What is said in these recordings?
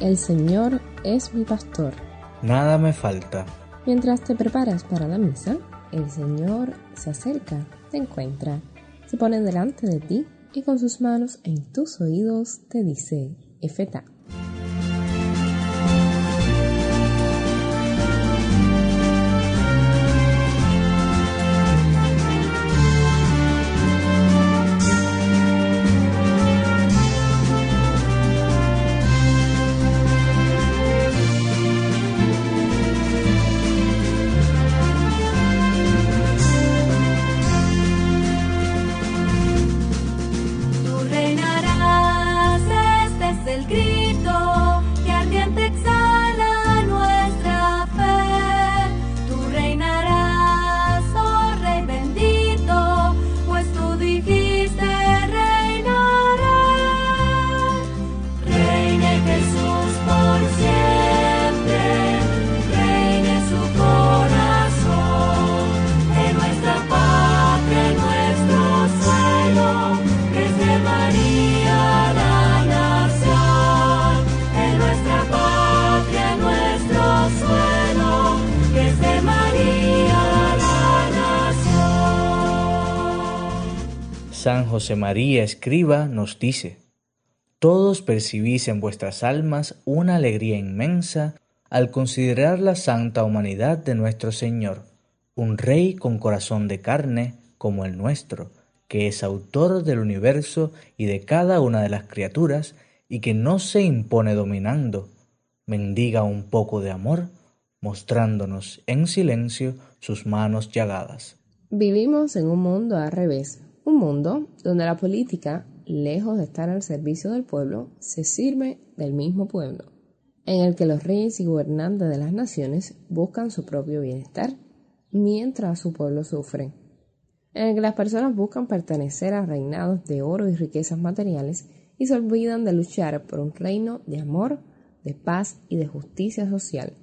El Señor es mi pastor. Nada me falta. Mientras te preparas para la misa, el Señor se acerca, te encuentra, se pone delante de ti y con sus manos en tus oídos te dice, Efeta. San José María Escriba nos dice, Todos percibís en vuestras almas una alegría inmensa al considerar la santa humanidad de nuestro Señor, un Rey con corazón de carne como el nuestro, que es autor del universo y de cada una de las criaturas, y que no se impone dominando, mendiga un poco de amor, mostrándonos en silencio sus manos llagadas. Vivimos en un mundo al revés, un mundo donde la política, lejos de estar al servicio del pueblo, se sirve del mismo pueblo, en el que los reyes y gobernantes de las naciones buscan su propio bienestar, mientras su pueblo sufre, en el que las personas buscan pertenecer a reinados de oro y riquezas materiales y se olvidan de luchar por un reino de amor, de paz y de justicia social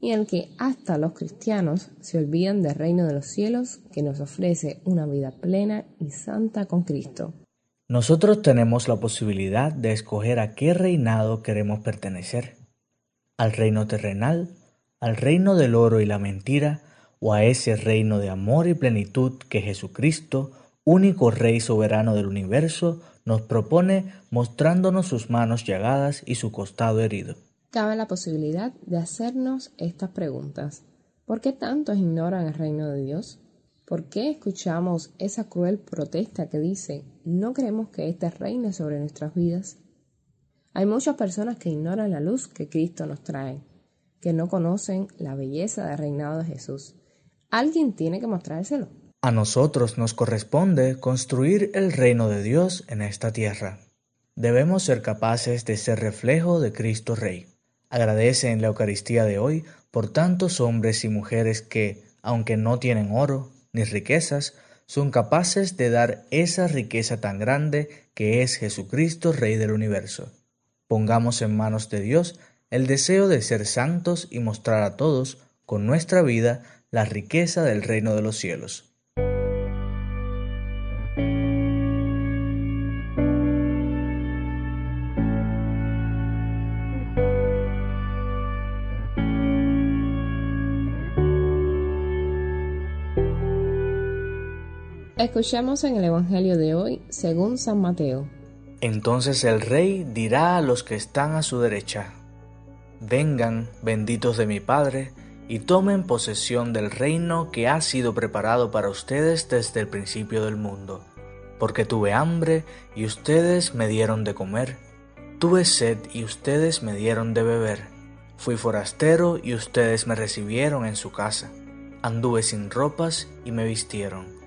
y en el que hasta los cristianos se olvidan del reino de los cielos que nos ofrece una vida plena y santa con Cristo. Nosotros tenemos la posibilidad de escoger a qué reinado queremos pertenecer, al reino terrenal, al reino del oro y la mentira, o a ese reino de amor y plenitud que Jesucristo, único Rey soberano del universo, nos propone mostrándonos sus manos llagadas y su costado herido cabe la posibilidad de hacernos estas preguntas. ¿Por qué tantos ignoran el reino de Dios? ¿Por qué escuchamos esa cruel protesta que dice no queremos que éste reine sobre nuestras vidas? Hay muchas personas que ignoran la luz que Cristo nos trae, que no conocen la belleza del reinado de Jesús. Alguien tiene que mostrárselo. A nosotros nos corresponde construir el reino de Dios en esta tierra. Debemos ser capaces de ser reflejo de Cristo Rey. Agradece en la Eucaristía de hoy por tantos hombres y mujeres que, aunque no tienen oro ni riquezas, son capaces de dar esa riqueza tan grande que es Jesucristo, Rey del universo. Pongamos en manos de Dios el deseo de ser santos y mostrar a todos, con nuestra vida, la riqueza del reino de los cielos. Escuchamos en el Evangelio de hoy según San Mateo. Entonces el rey dirá a los que están a su derecha, Vengan, benditos de mi Padre, y tomen posesión del reino que ha sido preparado para ustedes desde el principio del mundo. Porque tuve hambre y ustedes me dieron de comer, tuve sed y ustedes me dieron de beber, fui forastero y ustedes me recibieron en su casa, anduve sin ropas y me vistieron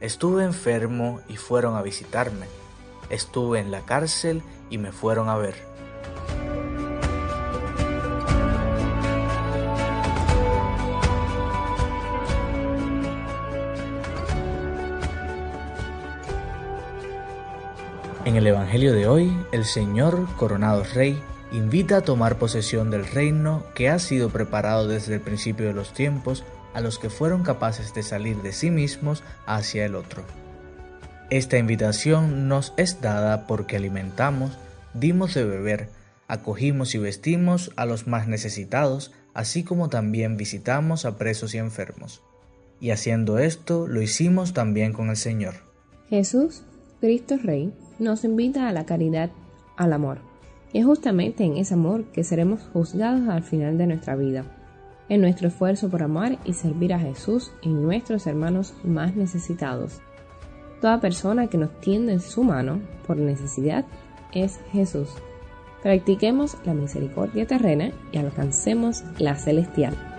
Estuve enfermo y fueron a visitarme. Estuve en la cárcel y me fueron a ver. En el Evangelio de hoy, el Señor, coronado Rey, invita a tomar posesión del reino que ha sido preparado desde el principio de los tiempos a los que fueron capaces de salir de sí mismos hacia el otro. Esta invitación nos es dada porque alimentamos, dimos de beber, acogimos y vestimos a los más necesitados, así como también visitamos a presos y enfermos. Y haciendo esto, lo hicimos también con el Señor. Jesús, Cristo Rey, nos invita a la caridad, al amor. Y es justamente en ese amor que seremos juzgados al final de nuestra vida, en nuestro esfuerzo por amar y servir a Jesús y nuestros hermanos más necesitados. Toda persona que nos tiende su mano por necesidad es Jesús. Practiquemos la misericordia terrena y alcancemos la celestial.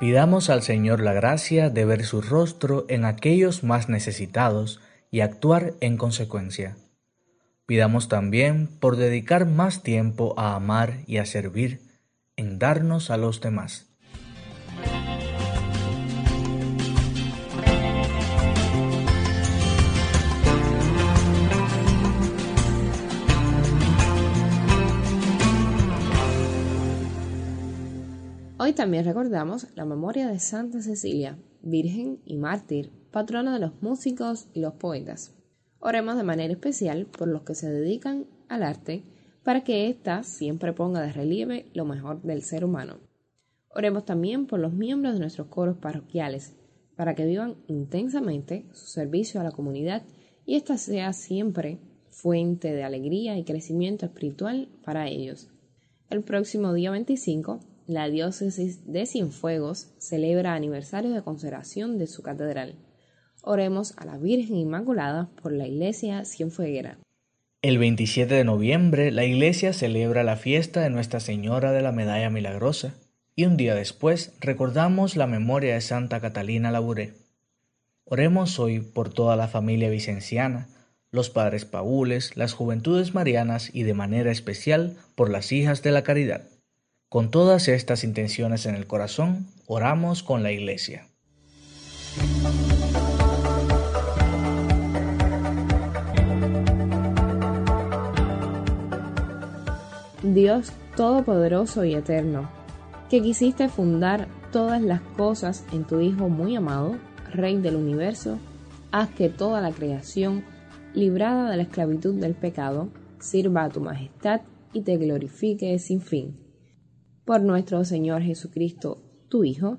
Pidamos al Señor la gracia de ver su rostro en aquellos más necesitados y actuar en consecuencia. Pidamos también por dedicar más tiempo a amar y a servir, en darnos a los demás. Hoy también recordamos la memoria de Santa Cecilia, Virgen y mártir, patrona de los músicos y los poetas. Oremos de manera especial por los que se dedican al arte para que ésta siempre ponga de relieve lo mejor del ser humano. Oremos también por los miembros de nuestros coros parroquiales, para que vivan intensamente su servicio a la comunidad y ésta sea siempre fuente de alegría y crecimiento espiritual para ellos. El próximo día 25 la diócesis de Cienfuegos celebra aniversario de consagración de su catedral. Oremos a la Virgen Inmaculada por la iglesia cienfueguera. El 27 de noviembre la iglesia celebra la fiesta de Nuestra Señora de la Medalla Milagrosa y un día después recordamos la memoria de Santa Catalina Labouré. Oremos hoy por toda la familia vicenciana, los padres paules, las juventudes marianas y de manera especial por las hijas de la caridad. Con todas estas intenciones en el corazón, oramos con la Iglesia. Dios Todopoderoso y Eterno, que quisiste fundar todas las cosas en tu Hijo muy amado, Rey del universo, haz que toda la creación, librada de la esclavitud del pecado, sirva a tu majestad y te glorifique sin fin por nuestro Señor Jesucristo, tu Hijo,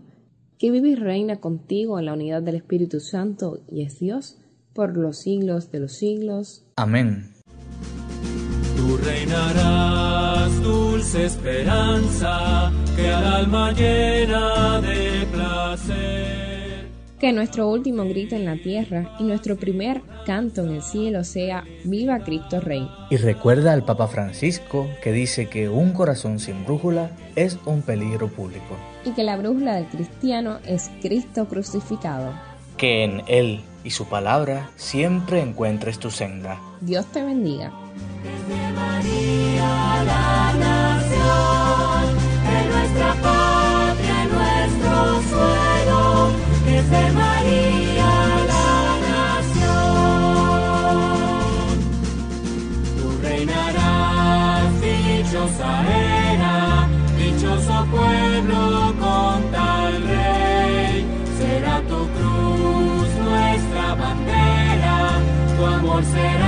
que vive y reina contigo en la unidad del Espíritu Santo y es Dios por los siglos de los siglos. Amén. Tú reinarás, dulce esperanza, que al alma llena de placer que nuestro último grito en la tierra y nuestro primer canto en el cielo sea Viva Cristo Rey. Y recuerda al Papa Francisco que dice que un corazón sin brújula es un peligro público. Y que la brújula del cristiano es Cristo crucificado. Que en Él y su palabra siempre encuentres tu senda. Dios te bendiga. de por será.